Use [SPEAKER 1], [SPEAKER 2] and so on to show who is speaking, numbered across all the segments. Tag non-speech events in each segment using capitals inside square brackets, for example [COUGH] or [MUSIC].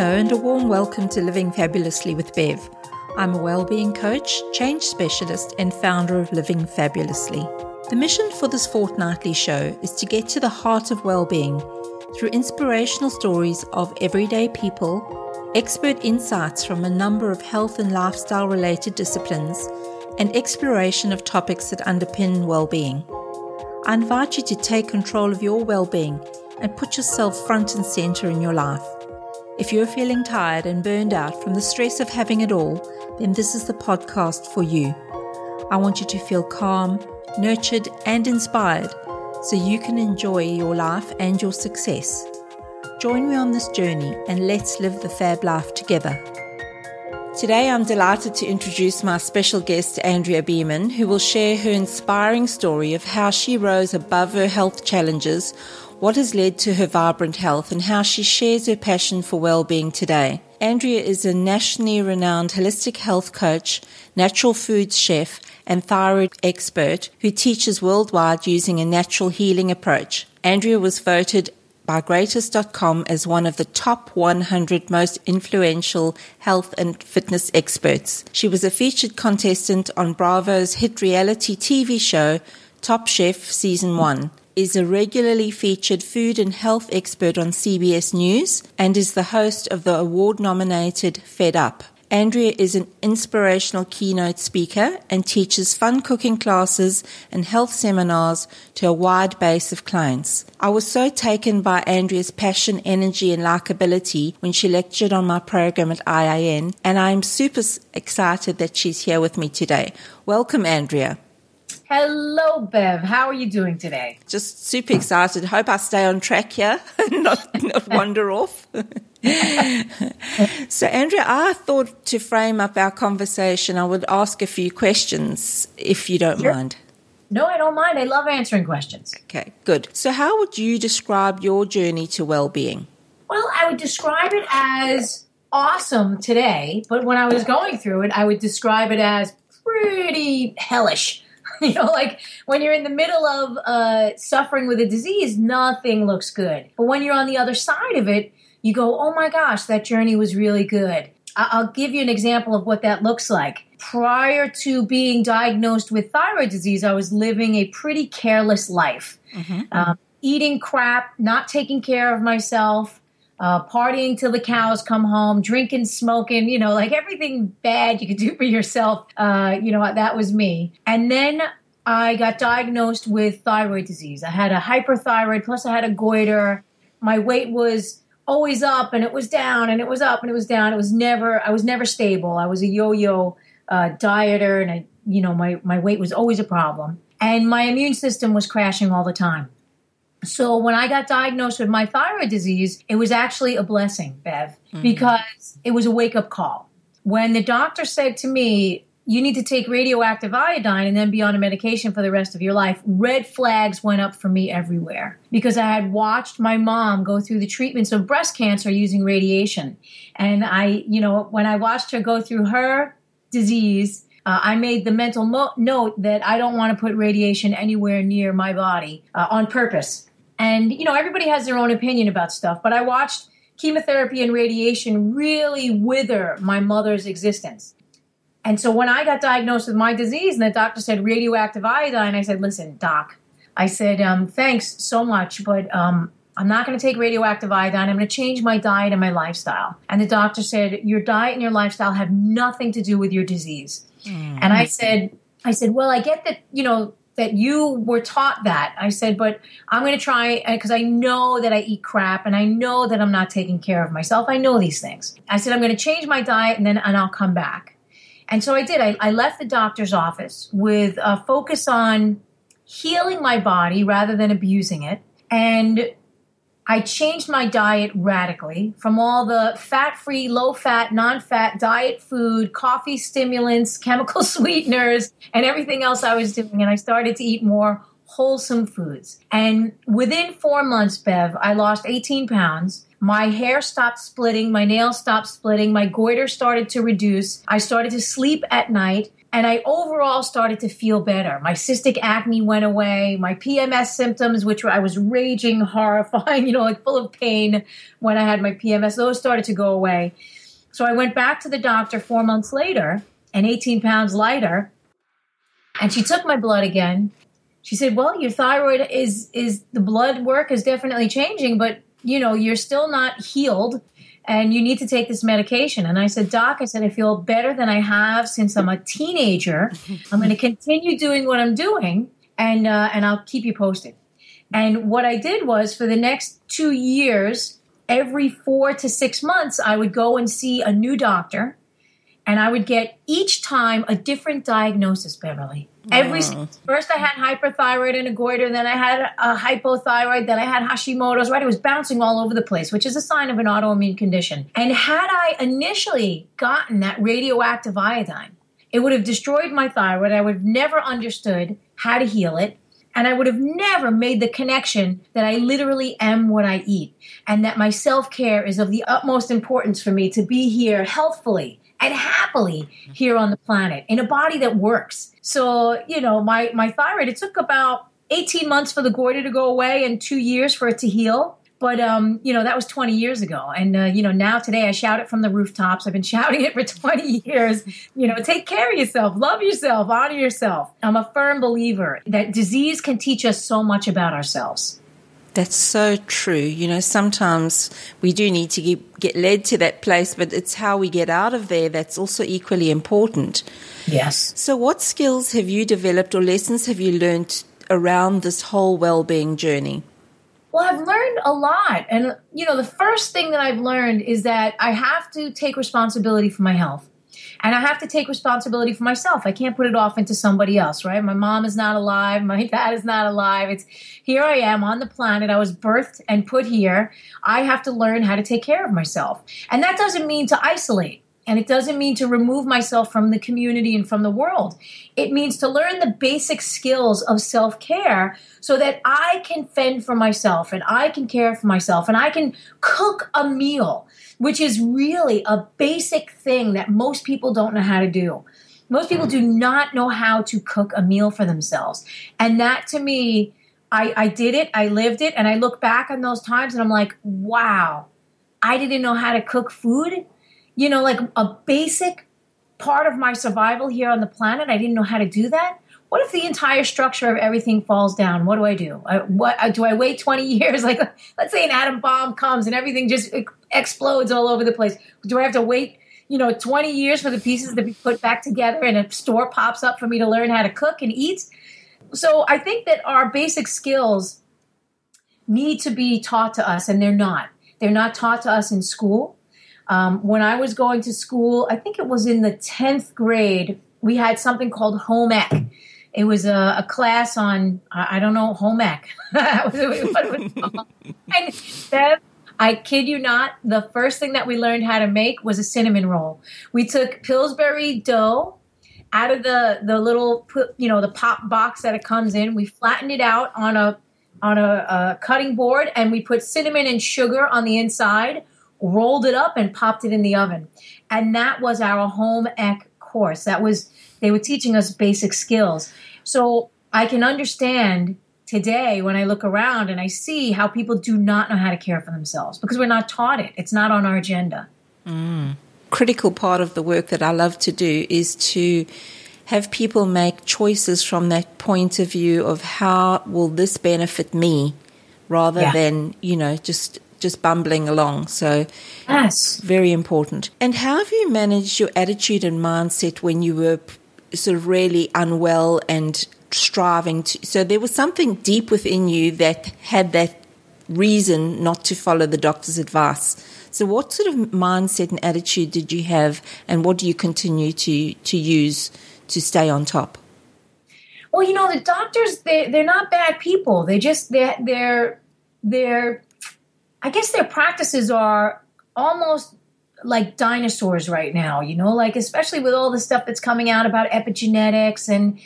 [SPEAKER 1] Hello, and a warm welcome to Living Fabulously with Bev. I'm a well-being coach, change specialist, and founder of Living Fabulously. The mission for this fortnightly show is to get to the heart of well-being through inspirational stories of everyday people, expert insights from a number of health and lifestyle related disciplines, and exploration of topics that underpin well-being. I invite you to take control of your well-being and put yourself front and center in your life. If you're feeling tired and burned out from the stress of having it all, then this is the podcast for you. I want you to feel calm, nurtured, and inspired so you can enjoy your life and your success. Join me on this journey and let's live the fab life together. Today, I'm delighted to introduce my special guest, Andrea Beaman, who will share her inspiring story of how she rose above her health challenges what has led to her vibrant health and how she shares her passion for well-being today. Andrea is a nationally renowned holistic health coach, natural foods chef, and thyroid expert who teaches worldwide using a natural healing approach. Andrea was voted by Greatist.com as one of the top 100 most influential health and fitness experts. She was a featured contestant on Bravo's hit reality TV show Top Chef Season 1 is a regularly featured food and health expert on CBS News and is the host of the award nominated Fed Up. Andrea is an inspirational keynote speaker and teaches fun cooking classes and health seminars to a wide base of clients. I was so taken by Andrea's passion, energy, and likability when she lectured on my program at IIN, and I'm super excited that she's here with me today. Welcome, Andrea.
[SPEAKER 2] Hello, Bev. How are you doing today?
[SPEAKER 1] Just super excited. Hope I stay on track here and [LAUGHS] not, not [LAUGHS] wander off. [LAUGHS] so, Andrea, I thought to frame up our conversation, I would ask a few questions if you don't
[SPEAKER 2] sure.
[SPEAKER 1] mind.
[SPEAKER 2] No, I don't mind. I love answering questions.
[SPEAKER 1] Okay, good. So, how would you describe your journey to well being?
[SPEAKER 2] Well, I would describe it as awesome today, but when I was going through it, I would describe it as pretty hellish. [LAUGHS] you know, like when you're in the middle of uh, suffering with a disease, nothing looks good. But when you're on the other side of it, you go, oh my gosh, that journey was really good. I- I'll give you an example of what that looks like. Prior to being diagnosed with thyroid disease, I was living a pretty careless life. Mm-hmm. Um, eating crap, not taking care of myself, uh, partying till the cows come home, drinking, smoking, you know, like everything bad you could do for yourself. Uh, you know, that was me. And then I got diagnosed with thyroid disease. I had a hyperthyroid, plus I had a goiter. My weight was always up and it was down and it was up and it was down. It was never, I was never stable. I was a yo-yo uh, dieter and I, you know, my, my weight was always a problem. And my immune system was crashing all the time. So when I got diagnosed with my thyroid disease, it was actually a blessing, Bev, mm-hmm. because it was a wake up call. When the doctor said to me, you need to take radioactive iodine and then be on a medication for the rest of your life. Red flags went up for me everywhere because I had watched my mom go through the treatments of breast cancer using radiation. And I, you know, when I watched her go through her disease, uh, I made the mental mo- note that I don't want to put radiation anywhere near my body uh, on purpose. And, you know, everybody has their own opinion about stuff, but I watched chemotherapy and radiation really wither my mother's existence. And so when I got diagnosed with my disease and the doctor said radioactive iodine, I said, listen, doc, I said, um, thanks so much, but um, I'm not going to take radioactive iodine. I'm going to change my diet and my lifestyle. And the doctor said, your diet and your lifestyle have nothing to do with your disease. Mm. And I said, I said, well, I get that, you know, that you were taught that. I said, but I'm going to try uh, because I know that I eat crap and I know that I'm not taking care of myself. I know these things. I said, I'm going to change my diet and then and I'll come back. And so I did. I, I left the doctor's office with a focus on healing my body rather than abusing it. And I changed my diet radically from all the fat free, low fat, non fat diet food, coffee stimulants, [LAUGHS] chemical sweeteners, and everything else I was doing. And I started to eat more wholesome foods. And within four months, Bev, I lost 18 pounds. My hair stopped splitting, my nails stopped splitting, my goiter started to reduce. I started to sleep at night and I overall started to feel better. My cystic acne went away. My PMS symptoms, which I was raging, [LAUGHS] horrifying, you know, like full of pain when I had my PMS, those started to go away. So I went back to the doctor four months later and 18 pounds lighter. And she took my blood again. She said, "Well, your thyroid is is the blood work is definitely changing, but you know, you're still not healed and you need to take this medication. And I said, Doc, I said, I feel better than I have since I'm a teenager. I'm going to continue doing what I'm doing and, uh, and I'll keep you posted. And what I did was for the next two years, every four to six months, I would go and see a new doctor and I would get each time a different diagnosis, Beverly. Every first, I had hyperthyroid and a goiter, then I had a hypothyroid, then I had Hashimoto's. Right, it was bouncing all over the place, which is a sign of an autoimmune condition. And had I initially gotten that radioactive iodine, it would have destroyed my thyroid. I would have never understood how to heal it. And I would have never made the connection that I literally am what I eat and that my self care is of the utmost importance for me to be here healthfully and happily here on the planet in a body that works. So, you know, my, my thyroid, it took about 18 months for the goiter to go away and two years for it to heal. But, um, you know, that was 20 years ago. And, uh, you know, now today I shout it from the rooftops. I've been [LAUGHS] shouting it for 20 years. You know, take care of yourself, love yourself, honor yourself. I'm a firm believer that disease can teach us so much about ourselves.
[SPEAKER 1] That's so true. You know, sometimes we do need to get, get led to that place, but it's how we get out of there that's also equally important.
[SPEAKER 2] Yes.
[SPEAKER 1] So, what skills have you developed or lessons have you learned around this whole well being journey?
[SPEAKER 2] Well, I've learned a lot. And, you know, the first thing that I've learned is that I have to take responsibility for my health. And I have to take responsibility for myself. I can't put it off into somebody else, right? My mom is not alive. My [LAUGHS] dad is not alive. It's here I am on the planet. I was birthed and put here. I have to learn how to take care of myself. And that doesn't mean to isolate. And it doesn't mean to remove myself from the community and from the world. It means to learn the basic skills of self care so that I can fend for myself and I can care for myself and I can cook a meal which is really a basic thing that most people don't know how to do. Most people hmm. do not know how to cook a meal for themselves. And that to me, I, I did it, I lived it, and I look back on those times and I'm like, wow, I didn't know how to cook food. You know, like a basic part of my survival here on the planet, I didn't know how to do that what if the entire structure of everything falls down? What do I do? I, what do I wait 20 [LAUGHS] years? Like, let's say an atom bomb comes and everything just explodes all over the place. Do I have to wait, you know, 20 years for the pieces to be put back together and a store pops up for me to learn how to cook and eat? So I think that our basic skills need to be taught to us, and they're not. They're not taught to us in school. Um, when I was going to school, I think it was in the 10th grade, we had something called home ec it was a, a class on I, don't know home ec. [LAUGHS] and Bev, I kid you not, the first thing that we learned how to make was a cinnamon roll. We took Pillsbury dough out of the the little you know the pop box that it comes in. We flattened it out on a on a, a cutting board and we put cinnamon and sugar on the inside, rolled it up and popped it in the oven. And that was our home ec course. That was they were teaching us basic skills. So I can understand today when I look around and I see how people do not know how to care for themselves because we're not taught it. It's not on our agenda.
[SPEAKER 1] Mm. Critical part of the work that I love to do is to have people make choices from that point of view of how will this benefit me rather yeah. than, you know, just just bumbling along. So,
[SPEAKER 2] yes,
[SPEAKER 1] very important. And how have you managed your attitude and mindset when you were sort of really unwell and striving to. So there was something deep within you that had that reason not to follow the doctor's advice. So what sort of mindset and attitude did you have, and what do you continue to to use to stay on top?
[SPEAKER 2] Well, you know, the doctors they they're not bad people. They just they they're they're I guess their practices are almost like dinosaurs right now, you know, like especially with all the stuff that's coming out about epigenetics and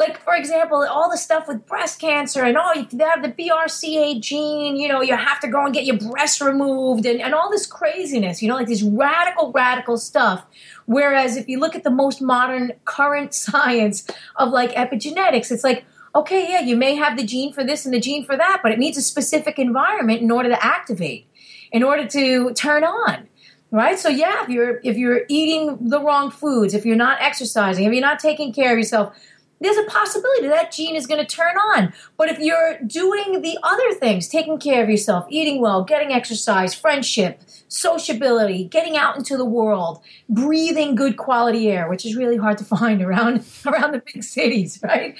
[SPEAKER 2] like for example, all the stuff with breast cancer and oh, you have the BRCA gene, you know, you have to go and get your breast removed and, and all this craziness, you know, like this radical, radical stuff. Whereas if you look at the most modern current [LAUGHS] science of like epigenetics, it's like, okay, yeah, you may have the gene for this and the gene for that, but it needs a specific environment in order to activate, in order to turn on right so yeah if you're if you're eating the wrong foods if you're not exercising if you're not taking care of yourself there's a possibility that gene is going to turn on. But if you're doing the other things, taking care of yourself, eating well, getting exercise, friendship, sociability, getting out into the world, breathing good quality air, which is really hard to [LAUGHS] find around [LAUGHS] around the big cities, right?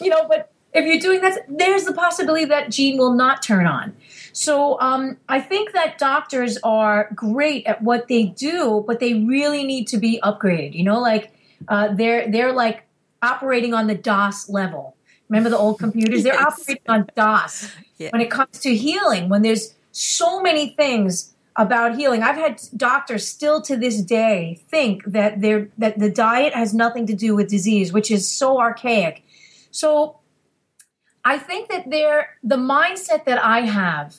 [SPEAKER 2] You know, but if you're doing that, there's the possibility that gene will not turn on. So um, I think that doctors are great at what they do, but they really need to be upgraded. You know, like uh, they're they're like operating on the DOS level. Remember the old computers? They're [LAUGHS] yes. operating on DOS yeah. when it comes to healing, when there's so many things about healing. I've had doctors still to this day think that they that the diet has nothing to do with disease, which is so archaic. So I think that there the mindset that I have,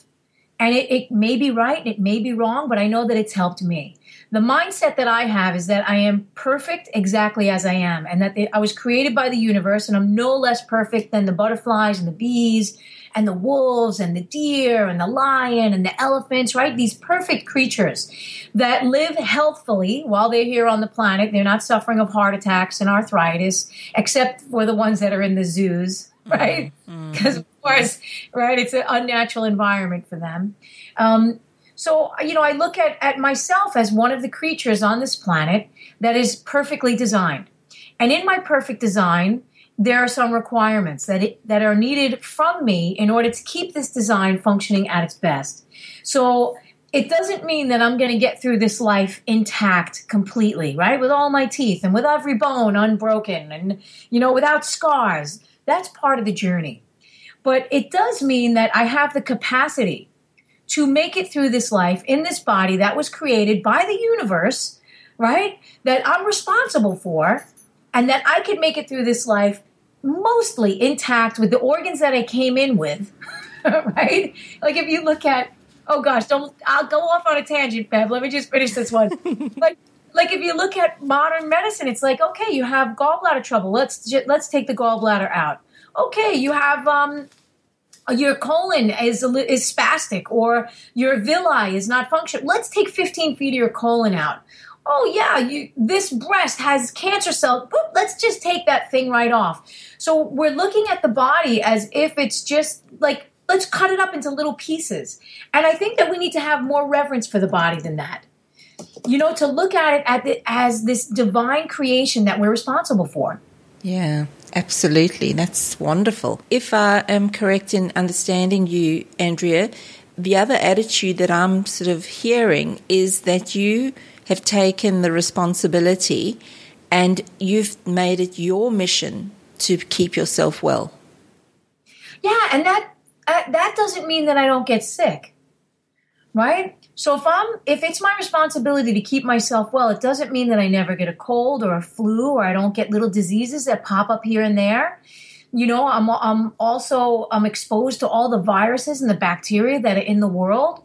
[SPEAKER 2] and it, it may be right, it may be wrong, but I know that it's helped me the mindset that I have is that I am perfect exactly as I am, and that I was created by the universe, and I'm no less perfect than the butterflies and the bees and the wolves and the deer and the lion and the elephants, right? These perfect creatures that live healthfully while they're here on the planet. They're not suffering of heart attacks and arthritis, except for the ones that are in the zoos, right? Because, mm-hmm. of course, right, it's an unnatural environment for them. Um, so, you know, I look at, at myself as one of the creatures on this planet that is perfectly designed. And in my perfect design, there are some requirements that, it, that are needed from me in order to keep this design functioning at its best. So, it doesn't mean that I'm going to get through this life intact completely, right? With all my teeth and with every bone unbroken and, you know, without scars. That's part of the journey. But it does mean that I have the capacity to make it through this life in this body that was created by the universe, right? That I'm responsible for, and that I can make it through this life mostly intact with the organs that I came in with, [LAUGHS] right? Like if you look at, oh gosh, don't I'll go off on a tangent, Bev. Let me just finish this one. [LAUGHS] like like if you look at modern medicine, it's like okay, you have gallbladder trouble. Let's let's take the gallbladder out. Okay, you have um, your colon is is spastic or your villi is not functioning. Let's take 15 feet of your colon out. Oh yeah, you, this breast has cancer cells. Boop, let's just take that thing right off. So we're looking at the body as if it's just like let's cut it up into little pieces. And I think that we need to have more reverence for the body than that. You know, to look at it at the, as this divine creation that we're responsible for.
[SPEAKER 1] Yeah, absolutely. That's wonderful. If I am correct in understanding you, Andrea, the other attitude that I'm sort of hearing is that you have taken the responsibility and you've made it your mission to keep yourself well.
[SPEAKER 2] Yeah, and that uh, that doesn't mean that I don't get sick. Right? So if I'm if it's my responsibility to keep myself well, it doesn't mean that I never get a cold or a flu or I don't get little diseases that pop up here and there. You know, I'm I'm also I'm exposed to all the viruses and the bacteria that are in the world.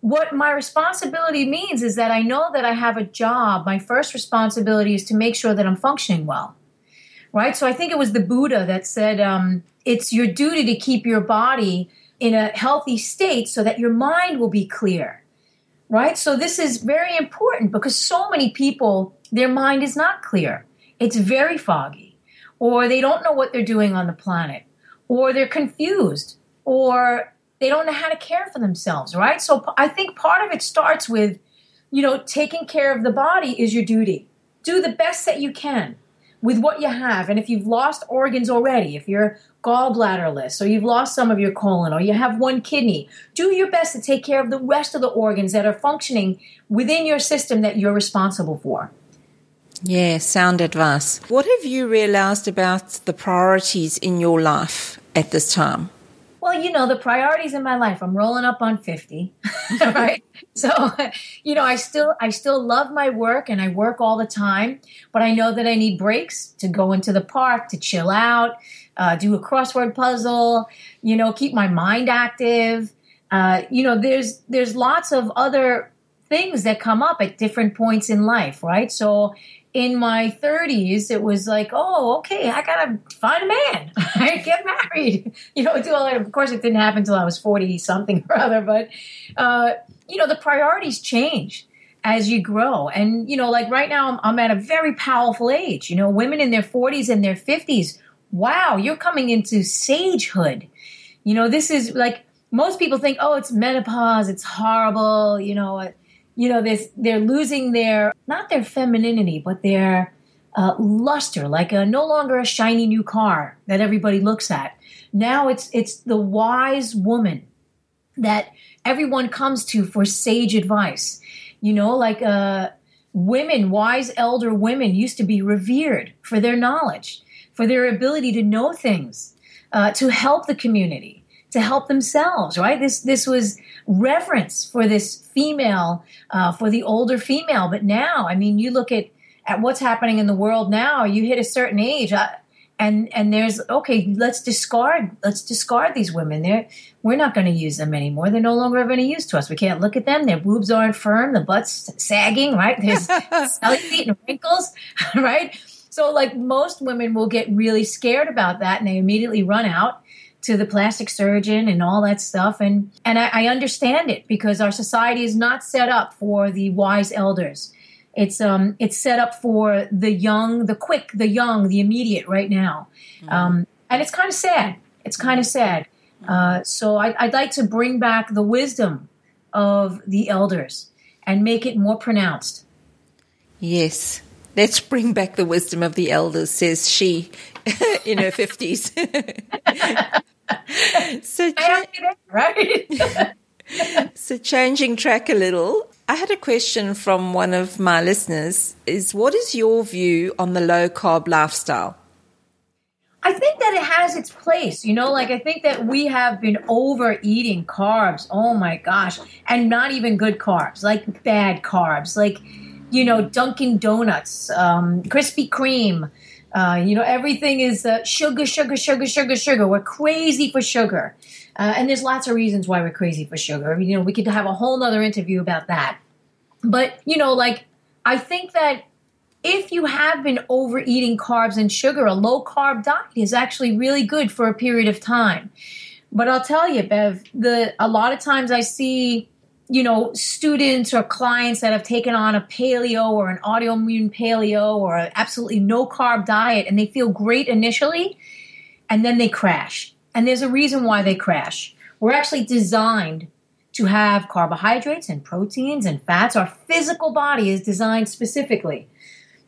[SPEAKER 2] What my responsibility means is that I know that I have a job. My first responsibility is to make sure that I'm functioning well. Right? So I think it was the Buddha that said um, it's your duty to keep your body in a healthy state so that your mind will be clear right? So this is very important because so many people, their mind is not clear. It's very foggy, or they don't know what they're doing on the planet, or they're confused, or they don't know how to care for themselves, right? So I think part of it starts with, you know, taking care of the body is your duty. Do the best that you can with what you have. And if you've lost organs already, if you're gallbladderless, or you've lost some of your colon, or you have one kidney, do your best to take care of the rest of the organs that are functioning within your system that you're responsible for.
[SPEAKER 1] Yeah, sound advice. What have you realized about the priorities in your life at this time?
[SPEAKER 2] Well, you know, the priorities in my life. I'm rolling up on 50. [LAUGHS] right? So, you know, I still I still love my work and I work all the time, but I know that I need breaks to go into the park, to chill out, uh, do a crossword puzzle, you know, keep my mind active. Uh, you know, there's there's lots of other things that come up at different points in life, right? So in my 30s, it was like, oh, okay, I gotta find a man, [LAUGHS] I get married, you know, do all that. Of course, it didn't happen until I was 40 something or other, but, uh, you know, the priorities change as you grow. And, you know, like right now, I'm, I'm at a very powerful age. You know, women in their 40s and their 50s, wow, you're coming into sagehood. You know, this is like most people think, oh, it's menopause, it's horrible, you know you know, this they're losing their not their femininity, but their uh, luster, like a no longer a shiny new car that everybody looks at. Now it's it's the wise woman that everyone comes to for sage advice. You know, like uh, women, wise elder women used to be revered for their knowledge, for their ability to know things, uh, to help the community to help themselves, right? This this was reverence for this female, uh, for the older female. But now, I mean, you look at at what's happening in the world now. You hit a certain age, uh, and and there's okay. Let's discard let's discard these women. They're we're not going to use them anymore. They're no longer of any use to us. We can't look at them. Their boobs aren't firm. The butt's sagging. Right? There's [LAUGHS] feet and wrinkles. [LAUGHS] Right? So, like most women will get really scared about that, and they immediately run out to the plastic surgeon and all that stuff. And, and I, I understand it because our society is not set up for the wise elders. It's um it's set up for the young, the quick, the young, the immediate right now, mm-hmm. um, and it's kind of sad. It's kind of sad. Uh, so I, I'd like to bring back the wisdom of the elders and make it more pronounced.
[SPEAKER 1] Yes, let's bring back the wisdom of the elders, says she [LAUGHS] in her fifties. [LAUGHS]
[SPEAKER 2] so, [LAUGHS] cha- right? [LAUGHS]
[SPEAKER 1] so, changing track a little, I had a question from one of my listeners is what is your view on the low carb lifestyle?
[SPEAKER 2] I think that it has its place. You know, like I think that we have been overeating carbs. Oh my gosh. And not even good carbs, like bad carbs, like, you know, Dunkin' Donuts, um, Krispy Kreme, uh, you know, everything is uh, sugar, sugar, sugar, sugar, sugar. We're crazy for sugar. Uh, and there's lots of reasons why we're crazy for sugar. You know, we could have a whole nother interview about that. But, you know, like, I think that if you have been overeating carbs and sugar, a low carb diet is actually really good for a period of time. But I'll tell you, Bev, the a lot of times I see you know, students or clients that have taken on a paleo or an autoimmune paleo or absolutely no carb diet and they feel great initially and then they crash. And there's a reason why they crash. We're actually designed to have carbohydrates and proteins and fats. Our physical body is designed specifically,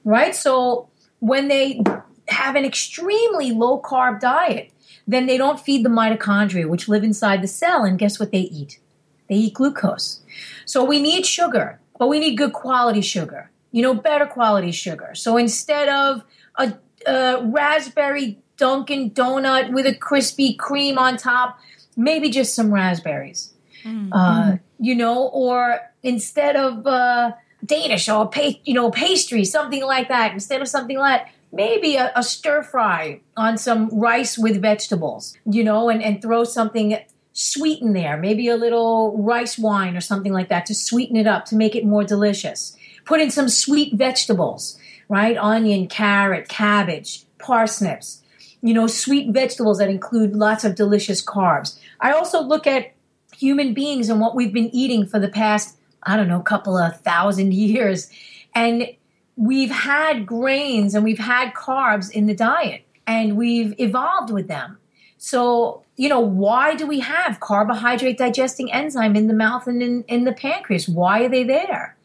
[SPEAKER 2] right? So when they have an extremely low carb diet, then they don't feed the mitochondria, which live inside the cell. And guess what they eat? They eat glucose. So we need sugar, but we need good quality sugar, you know, better quality sugar. So instead of a, a raspberry Dunkin' Donut with a Krispy Kreme on top, maybe just some raspberries. Mm-hmm. Uh, you know, or instead of uh, Danish or pa- you know pastry, something like that. Instead of something like maybe a, a, stir fry on some rice with vegetables, you know, and, and throw something sweeten there, maybe a little rice wine or something like that to sweeten it up to make it more delicious. Put in some sweet vegetables, right? Onion, carrot, cabbage, parsnips, you know, sweet vegetables that include lots of delicious carbs. I also look at human beings and what we've been eating for the past, I don't know, couple of thousand [LAUGHS] years. And we've had grains and we've had carbs in the diet and we've evolved with them. So, you know, why do we have carbohydrate digesting enzyme in the mouth and in, in the pancreas? Why are they there?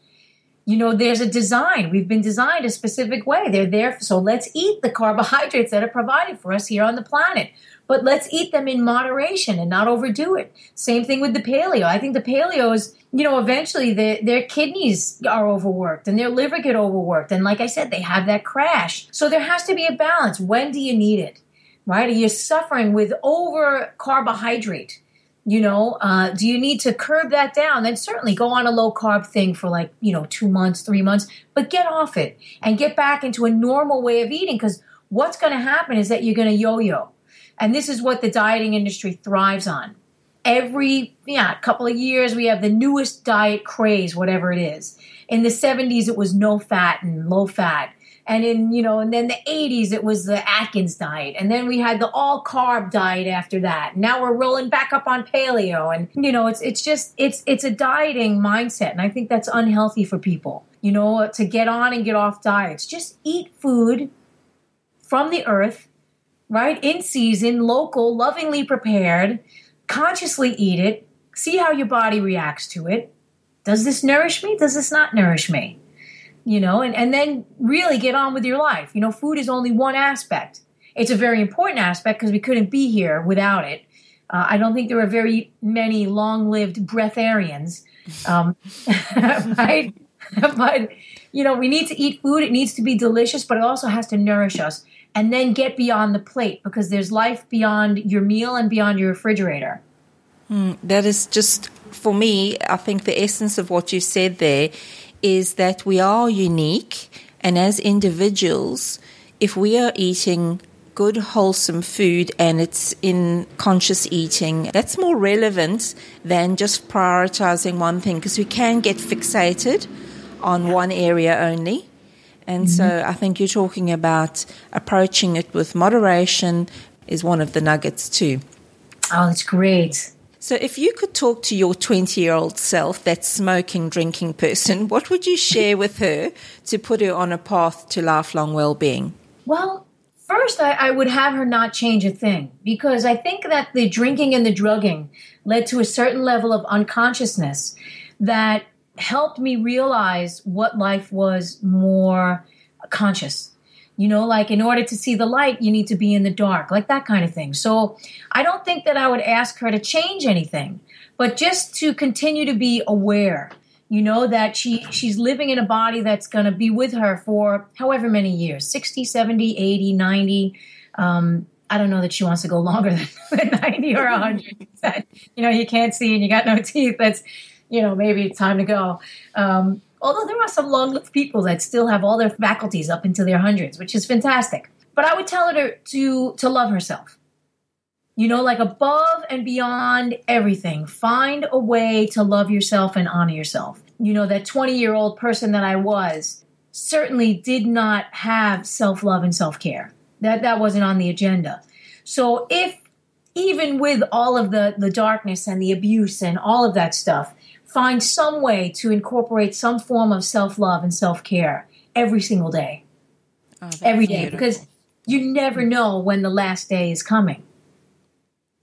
[SPEAKER 2] You know, there's a design. We've been designed a specific way. They're there. So let's eat the [LAUGHS] carbohydrates that are provided for us here on the planet. But let's eat them in moderation and not overdo it. Same thing with the paleo. I think the paleo is, you know, eventually the, their kidneys are overworked and their liver get overworked. And like I said, they have that crash. So there has to be a balance. When do you need it? Right? Are you suffering with over carbohydrate? You know, uh, do you need to curb that down? Then certainly go on a low carb thing for like, you know, two months, three months, but get off it and get back into a normal way of eating because what's going to happen is that you're going to yo yo. And this is what the dieting industry thrives on. Every yeah, a couple of years, we have the newest diet craze, whatever it is. In the 70s, it was no fat and low fat and in you know and then the 80s it was the atkins diet. And then we had the all carb diet after that. Now we're rolling back up on paleo. And you know it's it's just it's it's a dieting mindset. And i think that's unhealthy for people you know to get on and get off diets. Just eat food from the earth right? In season local lovingly prepared consciously eat it see how your body reacts to it. Does this nourish me? Does this not nourish me you know, and, and then really get on with your life. You know, food is only one aspect. It's a very important aspect because we couldn't be here without it. Uh, I don't think there are very many long lived breatharians, um, [LAUGHS] right? [LAUGHS] but, you know, we need to eat food. It needs to be delicious, but it also has to nourish us. And then get beyond the plate because there's life beyond your meal and beyond your refrigerator.
[SPEAKER 1] Mm, that is just, for me, I think the essence of what you said there is that we are unique, and as individuals, if we are eating good, wholesome food and it's in conscious eating, that's more relevant than just prioritizing one thing because we can get fixated on one area only. And mm-hmm. so I think you're talking about approaching it with moderation is one of the nuggets too.
[SPEAKER 2] Oh, that's great.
[SPEAKER 1] So, if you could talk to your 20 year old self, that smoking, drinking person, [LAUGHS] what would you share with her to put her on a path to lifelong well being?
[SPEAKER 2] Well, first, I, I, would have her not change a thing because I think that the drinking and the drugging led to a certain level of unconsciousness that helped me realize what life was more conscious you know like in order to see the light you need to be in the dark like that kind of thing. So i don't think that i would ask her to change anything but just to continue to be aware you know that she she's living in a body that's going to be with her for however many years 60 70 80 90 um, i don't know that she wants to go longer than, [LAUGHS] than 90 or 100 you know you can't see and you got no teeth that's you know maybe it's time to go. Um, Although there are some long lived people that still have all their faculties up into their hundreds, which is fantastic. But I would tell her to, to love herself. You know, like above and beyond everything, find a way to love yourself and honor yourself. You know, that 20 year old person that I was certainly did not have self love and self care. That, that wasn't on the agenda. So if even with all of the, the darkness and the abuse and all of that stuff, find some way to incorporate some form of self love and self care every single day. Oh, every day, beautiful. because you never know when the last day is coming.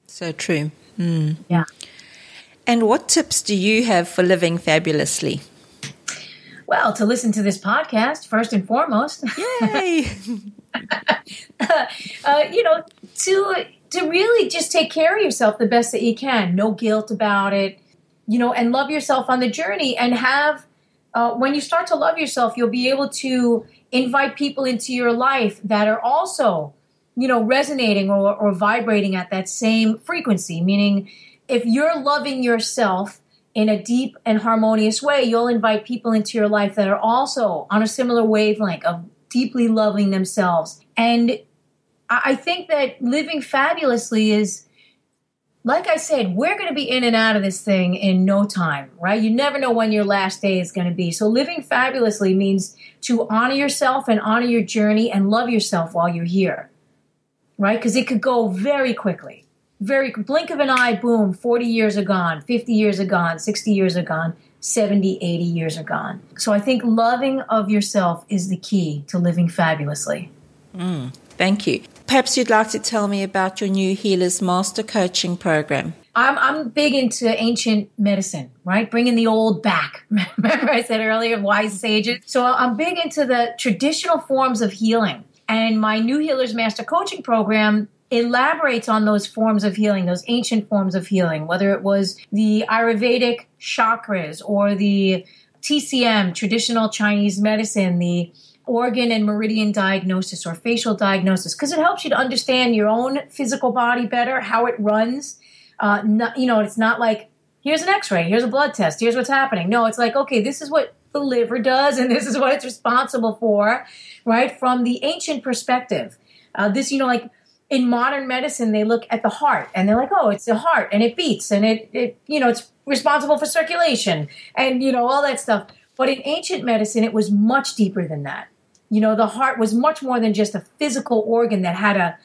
[SPEAKER 1] So true. Mm.
[SPEAKER 2] Yeah.
[SPEAKER 1] And what tips do you have for living fabulously?
[SPEAKER 2] Well, to listen to this podcast first and foremost. [LAUGHS]
[SPEAKER 1] Yay!
[SPEAKER 2] uh, you know, to to really just take care of yourself the best that you can. No guilt about it you know, and love yourself on the journey and have, uh, when you start to love yourself, you'll be able to invite people into your life that are also, you know, resonating or, or vibrating at that same frequency. Meaning, if you're loving yourself in a deep and harmonious way, you'll invite people into your life that are also on a similar wavelength of deeply loving themselves. And I think that living fabulously is like I said, we're going to be in and out of this thing in no time, right? You never know when your last day is going to be. So living fabulously means to honor yourself and honor your journey and love yourself while you're here, right? Because it could go very quickly. Very blink of an eye, boom, 40 years are gone, 50 years are gone, 60 years are gone, 70, 80 years are gone. So I think loving of yourself is the key to living fabulously.
[SPEAKER 1] Mm, thank you. Perhaps you'd like to tell me about your new Healers Master Coaching Program.
[SPEAKER 2] I'm, I'm big into ancient medicine, right? Bringing the old back. [LAUGHS] Remember, I said earlier, wise sages. So I'm big into the traditional forms of healing. And my new Healers Master Coaching Program elaborates on those forms of healing, those ancient forms of healing, whether it was the Ayurvedic chakras or the TCM, traditional Chinese medicine, the organ and meridian diagnosis or facial diagnosis because it helps you to understand your own physical body better, how it runs. Uh, not, you know, it's not like here's an X-ray, here's a blood test, here's what's happening. No, it's like okay, this is what the liver does, and this is what it's responsible for, right? From the ancient perspective, uh, this you know like in modern medicine they look at the heart and they're like oh it's the heart and it beats and it, it you know it's responsible for circulation and you know all that stuff but in ancient medicine it was much deeper than that you know the heart was much more than just a physical organ that had a,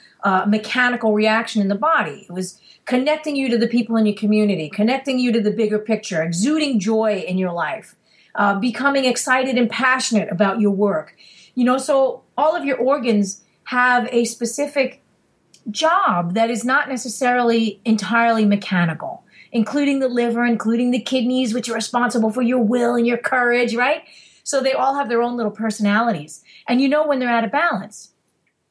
[SPEAKER 2] mechanical reaction in the body it was connecting you to the people in your community connecting you to the bigger picture exuding joy in your life uh, becoming excited and passionate about your work you know so all of your organs have a specific job that is not necessarily entirely mechanical, including the liver, including the kidneys, which are responsible for your will and your courage, right? So they all have their own little personalities. And you know when they're out of balance.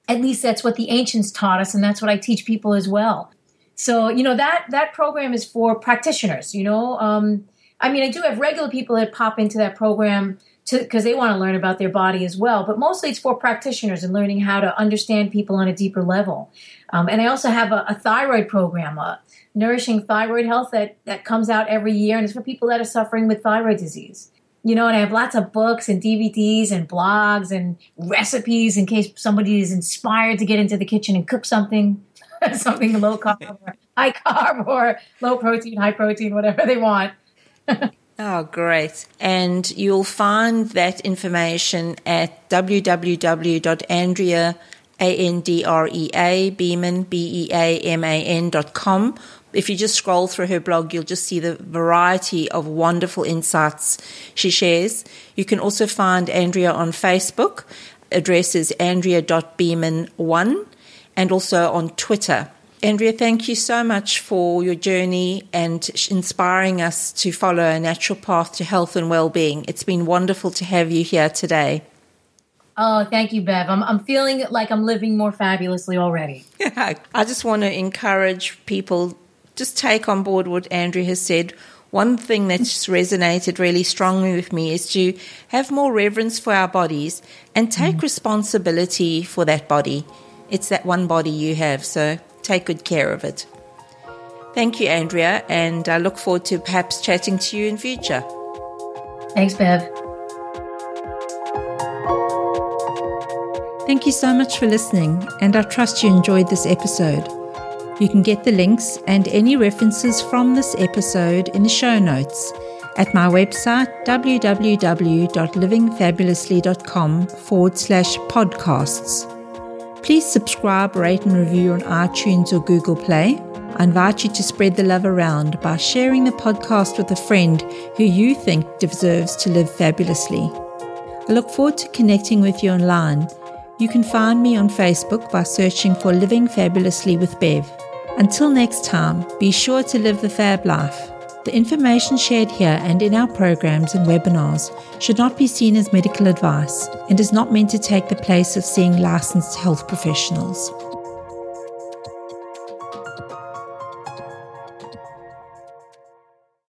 [SPEAKER 2] At least that's what the ancients taught us, and that's what I teach people as well. So, you know, that that program is for practitioners, you know. Um, I mean, I do have regular people that pop into that program because they want to learn about their body as well. But mostly it's for practitioners and learning how to understand people on a deeper level. Um, and I also have a, a, thyroid program, a nourishing thyroid health that, that comes out every year, and it's for people that are suffering with thyroid disease. You know, and I have lots of books and DVDs and blogs and recipes in case somebody is inspired to get into the kitchen and cook something, [LAUGHS] something low carb [LAUGHS] or high carb or low protein, high protein, whatever they want. [LAUGHS]
[SPEAKER 1] Oh, great. And you'll find that information at www.andrea, A-N-D-R-E-A, Beaman, B-E-A-M-A-N dot com. If you just scroll through her blog, you'll just see the variety of wonderful insights she shares. You can also find Andrea on Facebook. Address is andrea.beaman1 and also on Twitter. Andrea, thank you so much for your journey and inspiring us to follow a natural path to health and well-being. It's been wonderful to have you here today.
[SPEAKER 2] Oh, thank you, Bev. I'm, I'm feeling like I'm living more fabulously already. [LAUGHS]
[SPEAKER 1] I just want to encourage people just take on board what Andrea has said. One thing that's resonated really strongly with me is to have more reverence for our bodies and take mm. responsibility for that body. It's that one body you have. So take good care of it. Thank you, Andrea, and I look forward to perhaps chatting to you in future.
[SPEAKER 2] Thanks, Bev.
[SPEAKER 1] Thank you so much for listening, and I trust you enjoyed this episode. You can get the links and any references from this episode in the show notes at my website www.livingfabulously.com forward slash podcasts. Please subscribe, rate, and review on iTunes or Google Play. I invite you to spread the love around by sharing the podcast with a friend who you think deserves to live fabulously. I look forward to connecting with you online. You can find me on Facebook by searching for Living Fabulously with Bev. Until next time, be sure to live the fab life. The information shared here and in our programs and webinars should not be seen as medical advice and is not meant to take the place of seeing licensed health professionals.